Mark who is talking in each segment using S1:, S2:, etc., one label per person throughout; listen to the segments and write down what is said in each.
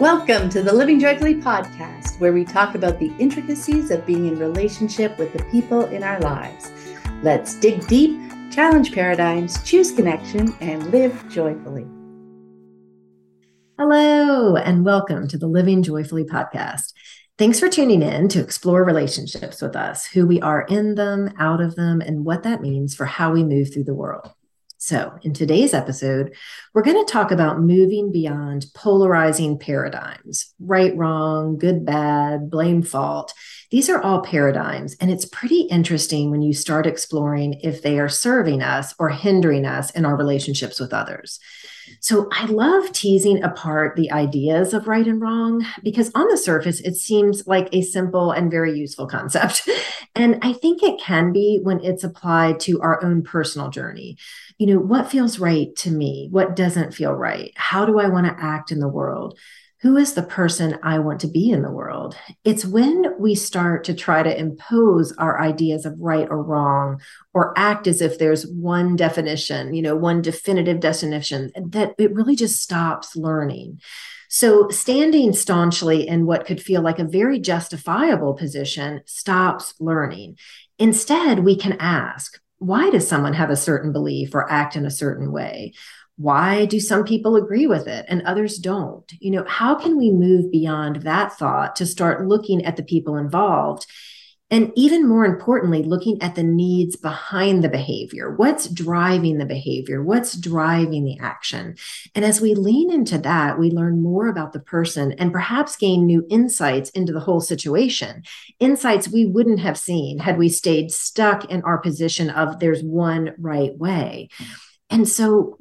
S1: Welcome to the Living Joyfully podcast, where we talk about the intricacies of being in relationship with the people in our lives. Let's dig deep, challenge paradigms, choose connection, and live joyfully.
S2: Hello, and welcome to the Living Joyfully podcast. Thanks for tuning in to explore relationships with us, who we are in them, out of them, and what that means for how we move through the world. So, in today's episode, we're going to talk about moving beyond polarizing paradigms right, wrong, good, bad, blame, fault. These are all paradigms, and it's pretty interesting when you start exploring if they are serving us or hindering us in our relationships with others. So I love teasing apart the ideas of right and wrong because on the surface, it seems like a simple and very useful concept. And I think it can be when it's applied to our own personal journey. You know, what feels right to me? What doesn't feel right? How do I want to act in the world? Who is the person I want to be in the world? It's when we start to try to impose our ideas of right or wrong or act as if there's one definition, you know, one definitive definition that it really just stops learning. So, standing staunchly in what could feel like a very justifiable position stops learning. Instead, we can ask, why does someone have a certain belief or act in a certain way? Why do some people agree with it and others don't? You know how can we move beyond that thought to start looking at the people involved? And even more importantly looking at the needs behind the behavior. What's driving the behavior? What's driving the action? And as we lean into that we learn more about the person and perhaps gain new insights into the whole situation. Insights we wouldn't have seen had we stayed stuck in our position of there's one right way. And so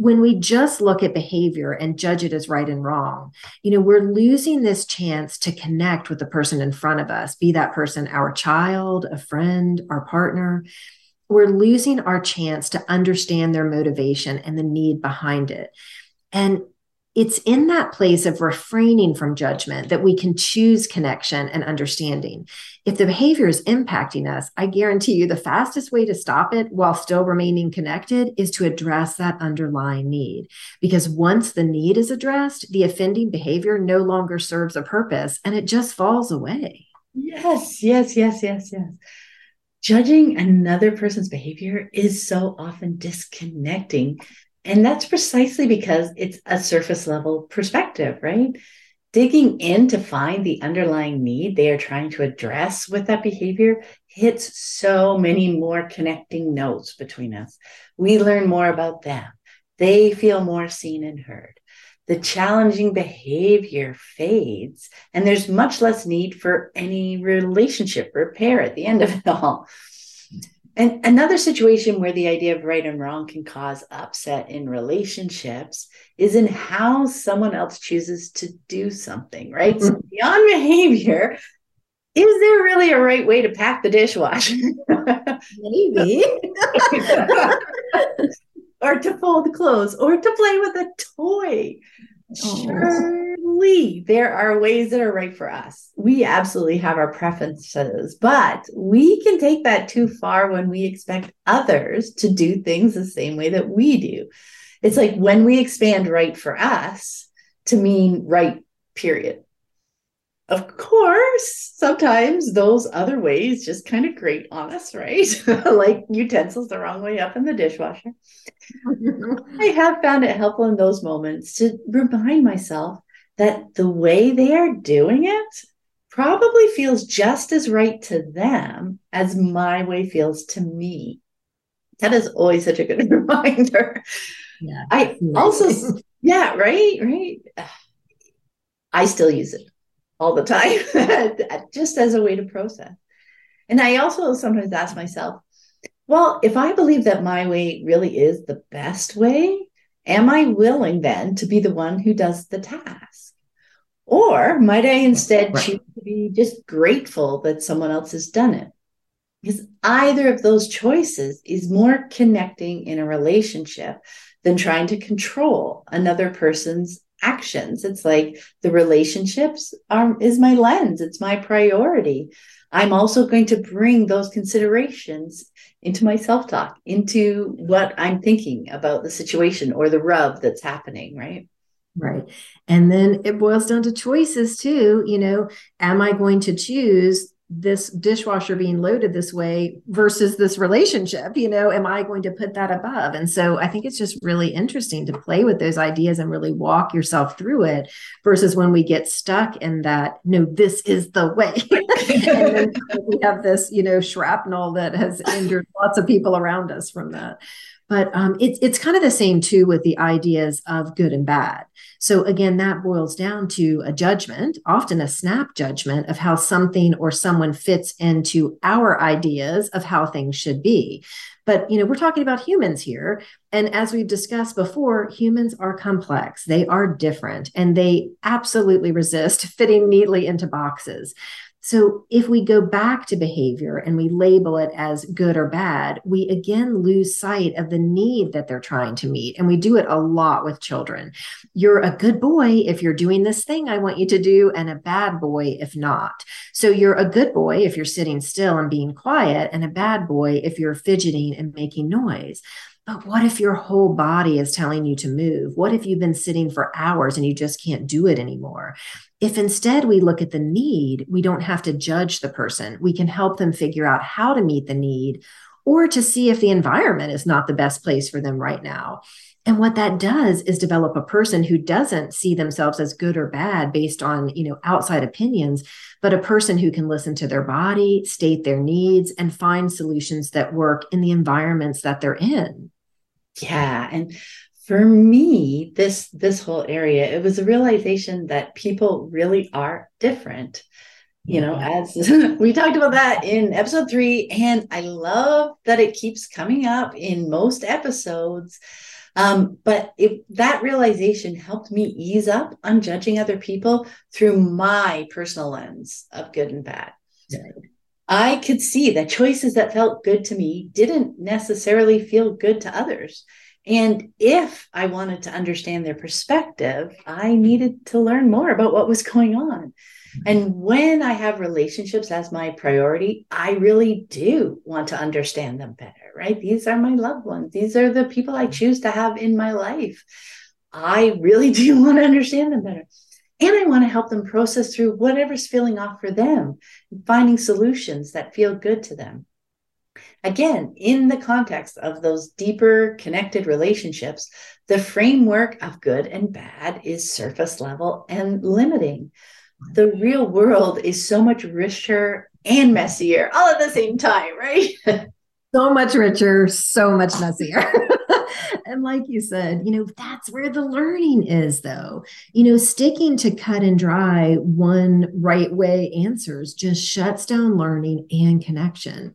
S2: when we just look at behavior and judge it as right and wrong, you know, we're losing this chance to connect with the person in front of us, be that person our child, a friend, our partner. We're losing our chance to understand their motivation and the need behind it. And it's in that place of refraining from judgment that we can choose connection and understanding. If the behavior is impacting us, I guarantee you the fastest way to stop it while still remaining connected is to address that underlying need. Because once the need is addressed, the offending behavior no longer serves a purpose and it just falls away.
S1: Yes, yes, yes, yes, yes. Judging another person's behavior is so often disconnecting and that's precisely because it's a surface level perspective, right? Digging in to find the underlying need they are trying to address with that behavior hits so many more connecting notes between us. We learn more about them. They feel more seen and heard. The challenging behavior fades, and there's much less need for any relationship repair at the end of it all. And another situation where the idea of right and wrong can cause upset in relationships is in how someone else chooses to do something, right? Mm-hmm. So beyond behavior, is there really a right way to pack the dishwasher?
S2: Maybe.
S1: or to fold clothes or to play with a toy. Surely there are ways that are right for us. We absolutely have our preferences, but we can take that too far when we expect others to do things the same way that we do. It's like when we expand right for us to mean right, period. Of course, sometimes those other ways just kind of grate on us, right? like utensils the wrong way up in the dishwasher. I have found it helpful in those moments to remind myself that the way they are doing it probably feels just as right to them as my way feels to me. That is always such a good reminder. Yeah, I also, yeah, right, right. I still use it all the time, just as a way to process. And I also sometimes ask myself, well, if I believe that my way really is the best way, am I willing then to be the one who does the task? Or might I instead right. choose to be just grateful that someone else has done it? Because either of those choices is more connecting in a relationship than trying to control another person's actions. It's like the relationships are is my lens, it's my priority. I'm also going to bring those considerations into my self talk, into what I'm thinking about the situation or the rub that's happening, right?
S2: Right. And then it boils down to choices too. You know, am I going to choose this dishwasher being loaded this way versus this relationship you know am i going to put that above? And so i think it's just really interesting to play with those ideas and really walk yourself through it versus when we get stuck in that no this is the way. And we have this you know shrapnel that has injured lots of people around us from that but um, it's it's kind of the same too with the ideas of good and bad. So again, that boils down to a judgment, often a snap judgment of how something or someone fits into our ideas of how things should be. But you know, we're talking about humans here, and as we've discussed before, humans are complex. They are different, and they absolutely resist fitting neatly into boxes. So if we go back to behavior and we label it as good or bad, we again lose sight of the need that they're trying to meet. And we do it a lot with children. You're a good boy if you're doing this thing I want you to do, and a bad boy if not. So you're a good boy if you're sitting still and being quiet, and a bad boy if you're fidgeting and making noise. But what if your whole body is telling you to move? What if you've been sitting for hours and you just can't do it anymore? If instead we look at the need, we don't have to judge the person. We can help them figure out how to meet the need or to see if the environment is not the best place for them right now. And what that does is develop a person who doesn't see themselves as good or bad based on, you know, outside opinions, but a person who can listen to their body, state their needs and find solutions that work in the environments that they're in.
S1: Yeah, and for me this this whole area it was a realization that people really are different you know as we talked about that in episode 3 and i love that it keeps coming up in most episodes. Um, but it, that realization helped me ease up on judging other people through my personal lens of good and bad I could see that choices that felt good to me didn't necessarily feel good to others. And if I wanted to understand their perspective, I needed to learn more about what was going on. Mm-hmm. And when I have relationships as my priority, I really do want to understand them better, right? These are my loved ones. These are the people I choose to have in my life. I really do want to understand them better. And I want to help them process through whatever's feeling off for them, finding solutions that feel good to them. Again, in the context of those deeper connected relationships, the framework of good and bad is surface level and limiting. The real world is so much richer and messier all at the same time, right?
S2: so much richer, so much messier. and like you said, you know, that's where the learning is, though. You know, sticking to cut and dry one right way answers just shuts down learning and connection.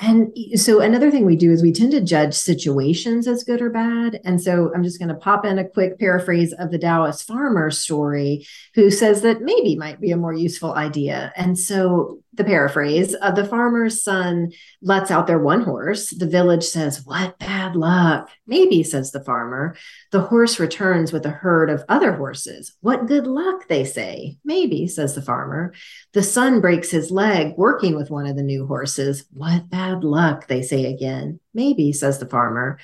S2: And so another thing we do is we tend to judge situations as good or bad. And so I'm just going to pop in a quick paraphrase of the Taoist farmer story who says that maybe might be a more useful idea. And so the paraphrase uh, the farmer's son lets out their one horse. The village says, What bad luck. Maybe, says the farmer. The horse returns with a herd of other horses. What good luck, they say. Maybe, says the farmer. The son breaks his leg working with one of the new horses. What bad luck, they say again. Maybe, says the farmer.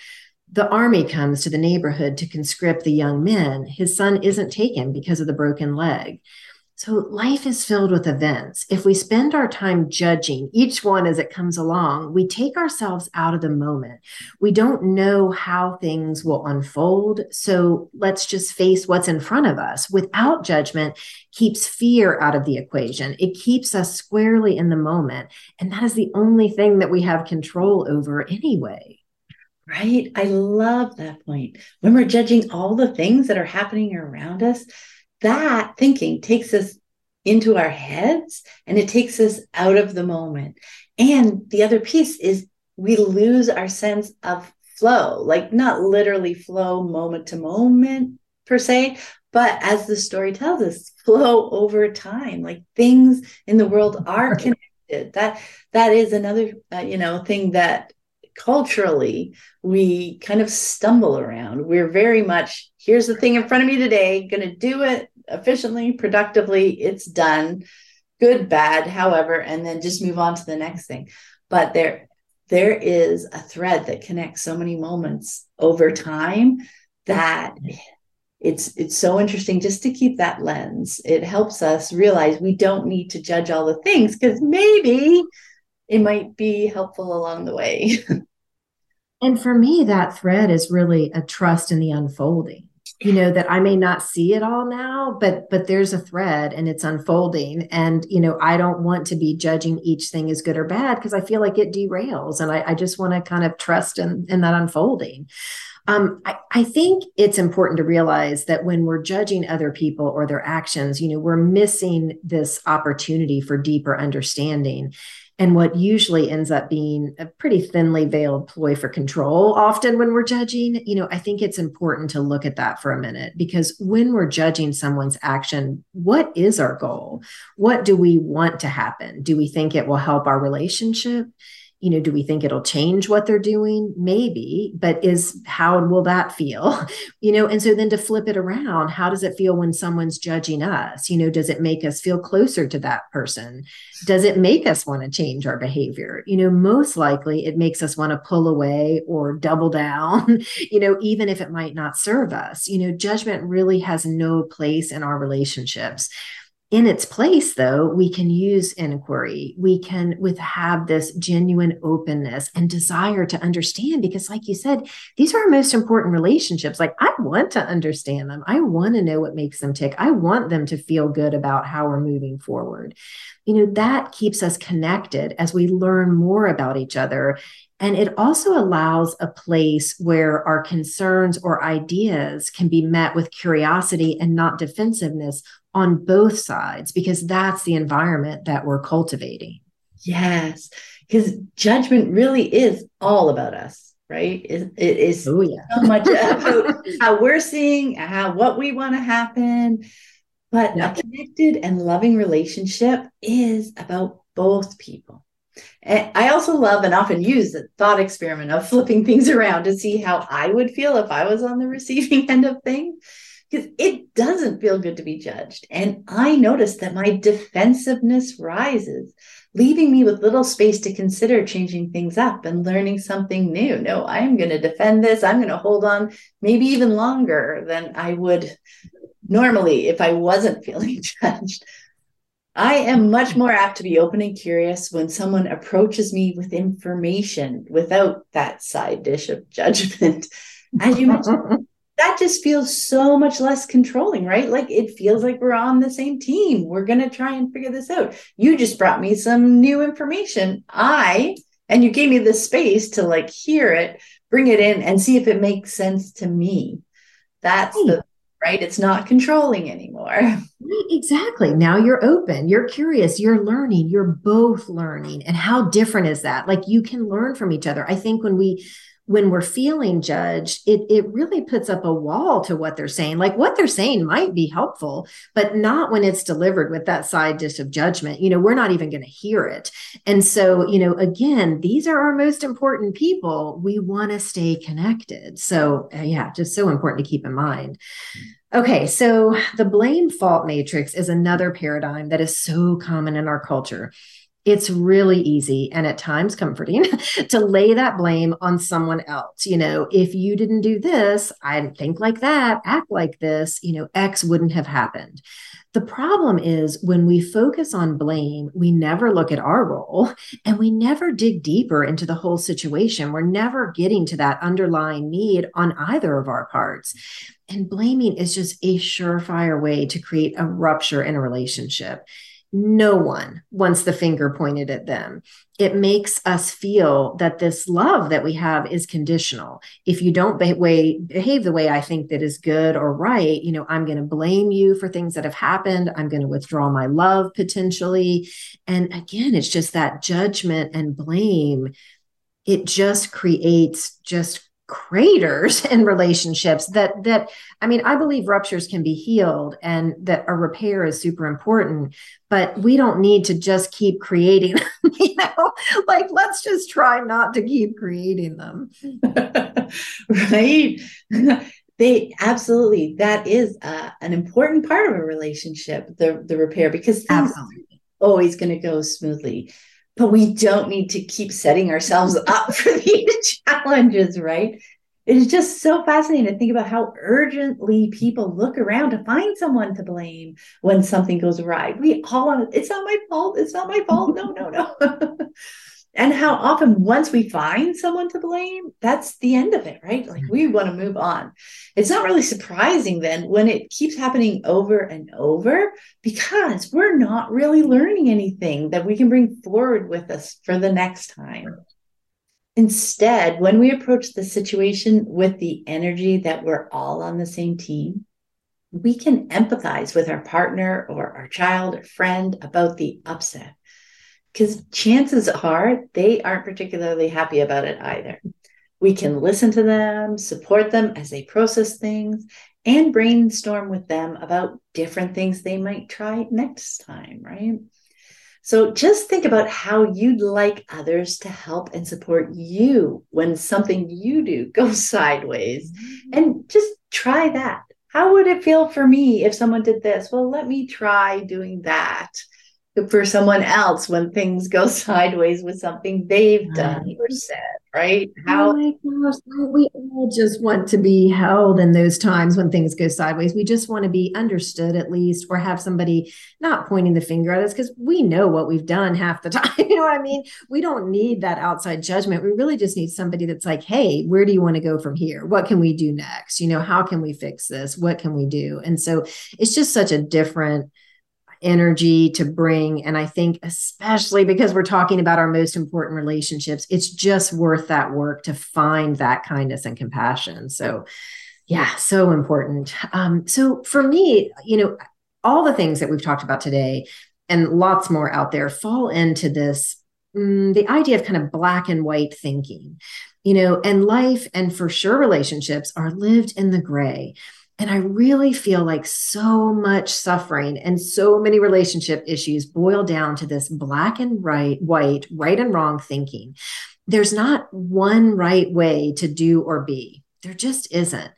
S2: The army comes to the neighborhood to conscript the young men. His son isn't taken because of the broken leg. So life is filled with events. If we spend our time judging each one as it comes along, we take ourselves out of the moment. We don't know how things will unfold. So let's just face what's in front of us without judgment keeps fear out of the equation. It keeps us squarely in the moment. And that is the only thing that we have control over anyway.
S1: Right. I love that point. When we're judging all the things that are happening around us, that thinking takes us into our heads and it takes us out of the moment. And the other piece is we lose our sense of flow, like not literally flow moment to moment per se, but as the story tells us, flow over time. Like things in the world are connected. That that is another uh, you know thing that culturally we kind of stumble around. We're very much here's the thing in front of me today, going to do it efficiently, productively, it's done. Good, bad, however, and then just move on to the next thing. But there there is a thread that connects so many moments over time that it's it's so interesting just to keep that lens it helps us realize we don't need to judge all the things because maybe it might be helpful along the way
S2: and for me that thread is really a trust in the unfolding you know that i may not see it all now but but there's a thread and it's unfolding. And you know i don't want to be judging each thing as good or bad because i feel like it derails and i, I just want to kind of trust in in that unfolding. Um, I, I think it's important to realize that when we're judging other people or their actions, you know, we're missing this opportunity for deeper understanding and what usually ends up being a pretty thinly veiled ploy for control often when we're judging you know i think it's important to look at that for a minute because when we're judging someone's action what is our goal? What do we want to happen? Do we think it will help our relationship you know do we think it'll change what they're doing? Maybe but is how will that feel? You know and so then to flip it around how does it feel when someone's judging us? You know does it make us feel closer to that person? Does it make us want to change our behavior? You know most likely it makes us want to pull away or double down you know even if it might not serve us. You know judgment really has no place in our relationships in its place though we can use inquiry. We can with have this genuine openness and desire to understand because like you said these are our most important relationships. Like i want to understand them. I want to know what makes them tick. I want them to feel good about how we're moving forward. You know that keeps us connected as we learn more about each other. And it also allows a place where our concerns or ideas can be met with curiosity and not defensiveness on both sides because that's the environment that we're cultivating.
S1: Yes, because judgment really is all about us, right? It, it is oh, yeah. so much about how we're seeing, how what we want to happen. But a connected and loving relationship is about both people. And I also love and often use the thought experiment of flipping things around to see how I would feel if I was on the receiving end of things because it doesn't feel good to be judged. And I notice that my defensiveness rises, leaving me with little space to consider changing things up and learning something new. No, I'm going to defend this. I'm going to hold on maybe even longer than I would normally if I wasn't feeling judged. I am much more apt to be open and curious when someone approaches me with information without that side dish of judgment. As you mentioned, that just feels so much less controlling, right? Like it feels like we're on the same team. We're going to try and figure this out. You just brought me some new information. I, and you gave me the space to like hear it, bring it in, and see if it makes sense to me. That's the right. It's not controlling anymore.
S2: Exactly. Now you're open, you're curious, you're learning, you're both learning. And how different is that? Like you can learn from each other. I think when we when we're feeling judged, it, it really puts up a wall to what they're saying. Like what they're saying might be helpful, but not when it's delivered with that side dish of judgment. You know, we're not even going to hear it. And so, you know, again, these are our most important people. We want to stay connected. So, uh, yeah, just so important to keep in mind. Okay, so the blame fault matrix is another paradigm that is so common in our culture it's really easy and at times comforting to lay that blame on someone else. You know, if you didn't do this, I'd think like that, act like this, you know, X wouldn't have happened. The problem is when we focus on blame, we never look at our role and we never dig deeper into the whole situation. We're never getting to that underlying need on either of our parts. And blaming is just a surefire way to create a rupture in a relationship no one wants the finger pointed at them. It makes us feel that this love that we have is conditional. If you don't behave, behave the way I think that is good or right, you know, I'm going to blame you for things that have happened. I'm going to withdraw my love potentially. And again, it's just that judgment and blame. It just creates just craters in relationships that that i mean i believe ruptures can be healed and that a repair is super important but we don't need to just keep creating you know? Like let's just try not to keep creating them.
S1: Right? They absolutely. That is uh, an important part of a relationship the the repair because things absolutely. always going to go smoothly but we don't need to keep setting ourselves up for these challenges, right? it is just so fascinating to think about how urgently people look around to find someone to blame when something goes awry. We all want it's not my fault. It's not my fault. No, no, no. and how often once we find someone to blame, that's the end of it, right? Like we want to move on. It's not really surprising then when it keeps happening over and over because we're not really learning anything that we can bring forward with us for the next time. Instead, when we approach the situation with the energy that we're all on the same team, we can empathize with our partner or our child or friend about the upset. Because chances are they aren't particularly happy about it either. We can listen to them, support them as they process things, and brainstorm with them about different things they might try next time, right? So just think about how you'd like others to help and support you when something you do goes sideways. Mm-hmm. And just try that. How would it feel for me if someone did this? Well, let me try doing that for someone else when things go sideways with something they've done or said right?
S2: Oh how oh my gosh, we all just want to be held in those times when things go sideways. We just want to be understood at least, or have somebody not pointing the finger at us because we know what we've done half the time. you know what I mean? We don't need that outside judgment. We really just need somebody that's like, hey, where do you want to go from here? What can we do next? You know, how can we fix this? What can we do? And so it's just such a different energy to bring. And I think, especially because we're talking about our most important relationships, it's just worth that work to find that kindness and compassion. So, yeah, so important. Um, so, for me, you know, all the things that we've talked about today and lots more out there fall into this mm, the idea of kind of black and white thinking you know and life and for sure relationships are lived in the gray and I really feel like so much suffering and so many relationship issues boil down to this black and right, white, right and wrong thinking. There's not one right way to do or be. There just isn't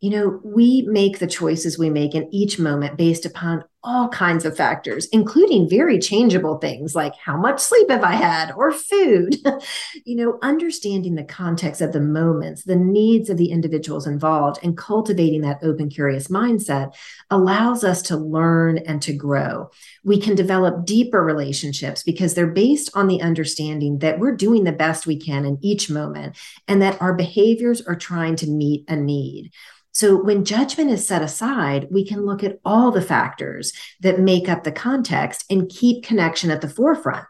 S2: you know, we make the choices we make in each moment based upon all kinds of factors, including very changeable things like how much sleep have I had or food. you know, understanding the context of the moments, the needs of the individuals involved, and cultivating that open, curious mindset allows us to learn and to grow. We can develop deeper relationships because they're based on the understanding that we're doing the best we can in each moment and that our behaviors are trying to meet a need. So when judgment is set aside, we can look at all the factors that make up the context and keep connection at the forefront.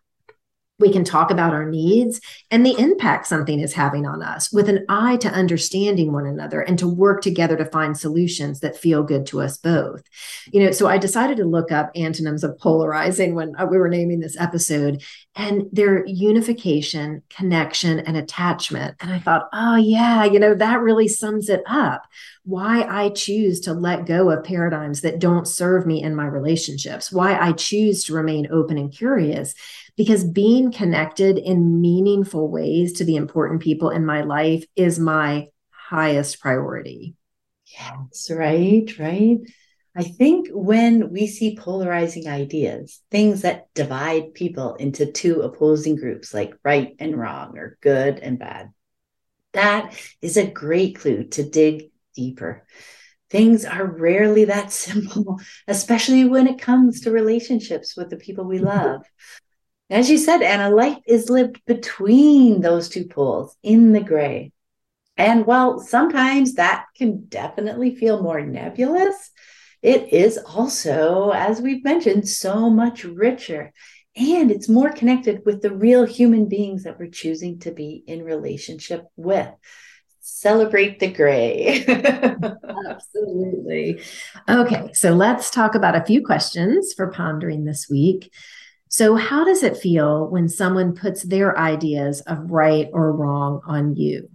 S2: We can talk about our needs and the impact something is having on us with an eye to understanding one another and to work together to find solutions that feel good to us both. You know, so I decided to look up antonyms of polarizing when uh, we were naming this episode and their unification, connection, and attachment. And I thought, oh, yeah, you know, that really sums it up why I choose to let go of paradigms that don't serve me in my relationships, why I choose to remain open and curious because being connected in meaningful ways to the important people in my life is my highest priority.
S1: Yes, right, right. I think when we see polarizing ideas, things that divide people into two opposing groups like right and wrong or good and bad, that is a great clue to dig deeper. Things are rarely that simple, especially when it comes to relationships with the people we love. As you said, Anna, life is lived between those two poles in the gray. And while sometimes that can definitely feel more nebulous, it is also, as we've mentioned, so much richer. And it's more connected with the real human beings that we're choosing to be in relationship with. Celebrate the gray.
S2: Absolutely. Okay, so let's talk about a few questions for pondering this week. So, how does it feel when someone puts their ideas of right or wrong on you?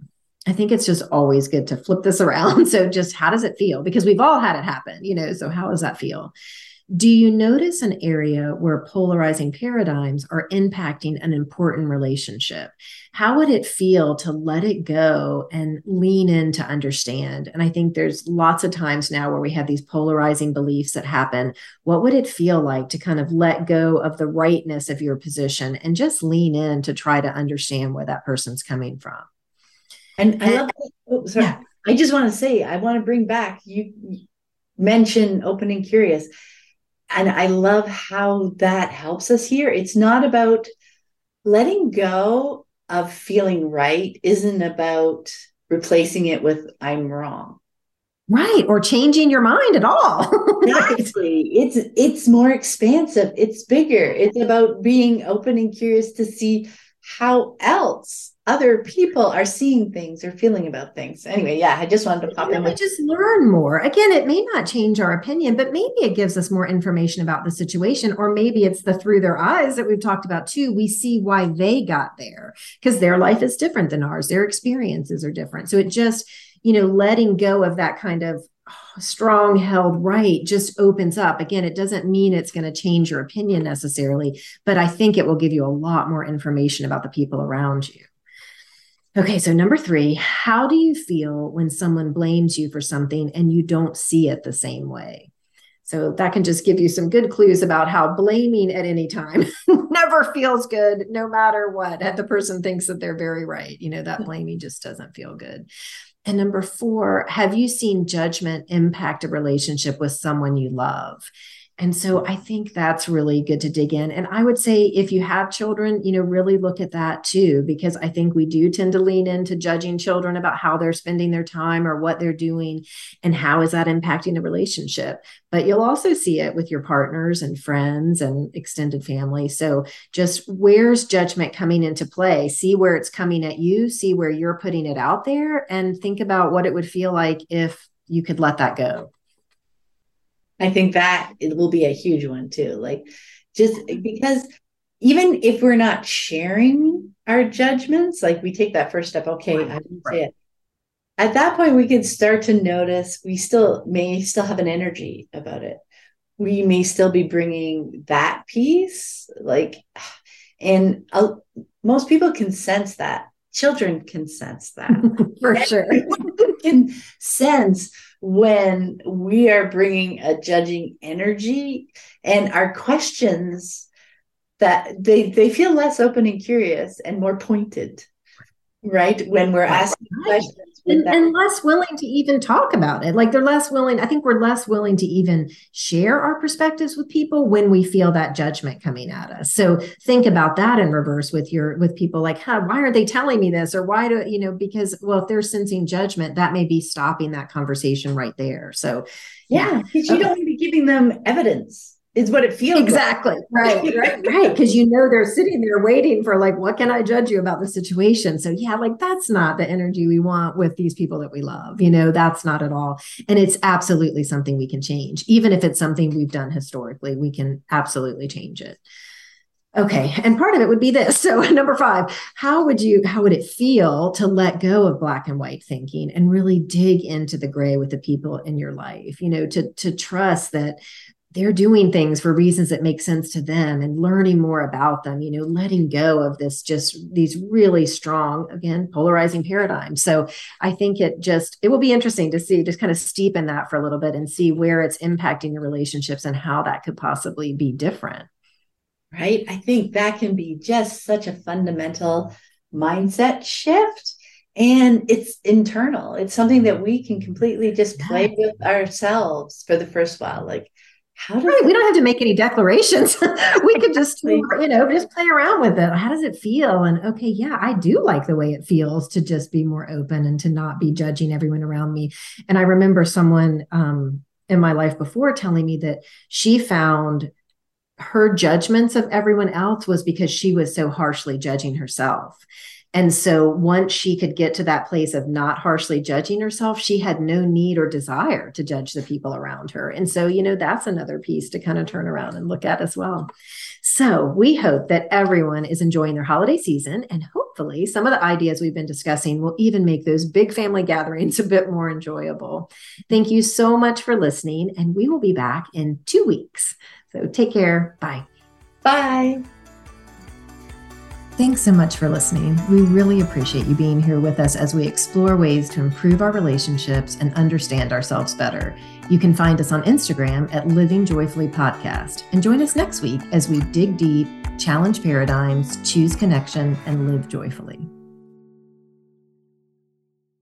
S2: I think it's just always good to flip this around. So, just how does it feel? Because we've all had it happen, you know. So, how does that feel? Do you notice an area where polarizing paradigms are impacting an important relationship? How would it feel to let it go and lean in to understand? And I think there's lots of times now where we have these polarizing beliefs that happen. What would it feel like to kind of let go of the rightness of your position and just lean in to try to understand where that person's coming from?
S1: And I love, oh, sorry. Yeah I just want to say, I want to bring back you mention open and curious. And I love how that helps us here. It's not about letting go of feeling right, isn't about replacing it with I'm wrong.
S2: Right. Or changing your mind at all.
S1: exactly. It's it's more expansive. It's bigger. It's about being open and curious to see how else other people are seeing things or feeling about things. Anyway, yeah, I just wanted to pop in.
S2: We just learn more. Again, it may not change our opinion, but maybe it gives us more information about the situation, or maybe it's the through their eyes that we've talked about too. We see why they got there because their life is different than ours. Their experiences are different. So it just, you know, letting go of that kind of uh, strong held right just opens up. Again, it doesn't mean it's going to change your opinion necessarily, but I think it will give you a lot more information about the people around you. Okay, so number three, how do you feel when someone blames you for something and you don't see it the same way? So that can just give you some good clues about how blaming at any time never feels good, no matter what. The person thinks that they're very right. You know, that blaming just doesn't feel good. And number four, have you seen judgment impact a relationship with someone you love? And so I think that's really good to dig in. And I would say if you have children, you know, really look at that too, because I think we do tend to lean into judging children about how they're spending their time or what they're doing and how is that impacting the relationship. But you'll also see it with your partners and friends and extended family. So just where's judgment coming into play? See where it's coming at you, see where you're putting it out there, and think about what it would feel like if you could let that go.
S1: I think that it will be a huge one too. Like just because even if we're not sharing our judgments, like we take that first step, okay, right. I didn't right. say it. At that point, we can start to notice we still may still have an energy about it. We may still be bringing that piece, like, and uh, most people can sense that. Children can sense that
S2: for sure.
S1: can sense when we are bringing a judging energy and our questions that they they feel less open and curious and more pointed right? When we're asking questions
S2: and, and, less willing to even talk about it. Like they're less willing i think we're less willing to even share our perspectives with people when we feel that judgment coming at us. So think about that in reverse with your with people like huh, why are they telling me this? Or why do you know because well if they're sensing judgment that may be stopping that conversation right there. So
S1: yeah. Because yeah. you don't want to be giving them evidence is what it feels
S2: exactly. Like. right. Right. Right. Because you know they're sitting there waiting for like what can i judge you about the situation? So yeah like that's not the energy we want with these people that we love you know that's not at all. And it's absolutely something we can change. Even if it's something we've done historically we can absolutely change it. Okay. And part of it would be this. So number five how would you how would it feel to let go of black and white thinking and really dig into the gray with the people in your life? You know to to trust that they're doing things for reasons that make sense to them and learning more about them you know letting go of this just these really strong again polarizing paradigms. So i think it just it will be interesting to see just kind of steep in that for a little bit and see where it's impacting your relationships and how that could possibly be different.
S1: Right? I think that can be just such a fundamental mindset shift and it's internal. It's something that we can completely just play with ourselves for the first while. Like
S2: how do right, we don't have to make any declarations. we could just, you know, just play around with it. How does it feel? And okay, yeah, I do like the way it feels to just be more open and to not be judging everyone around me. And I remember someone um, in my life before telling me that she found her judgments of everyone else was because she was so harshly judging herself. And so once she could get to that place of not harshly judging herself, she had no need or desire to judge the people around her. And so, you know, that's another piece to kind of turn around and look at as well. So we hope that everyone is enjoying their holiday season and hopefully some of the ideas we've been discussing will even make those big family gatherings a bit more enjoyable. Thank you so much for listening and we will be back in two weeks. So take care. Bye.
S1: Bye.
S2: Thanks so much for listening. We really appreciate you being here with us as we explore ways to improve our relationships and understand ourselves better. You can find us on Instagram at Living Joyfully Podcast and join us next week as we dig deep, challenge paradigms, choose connection, and live joyfully.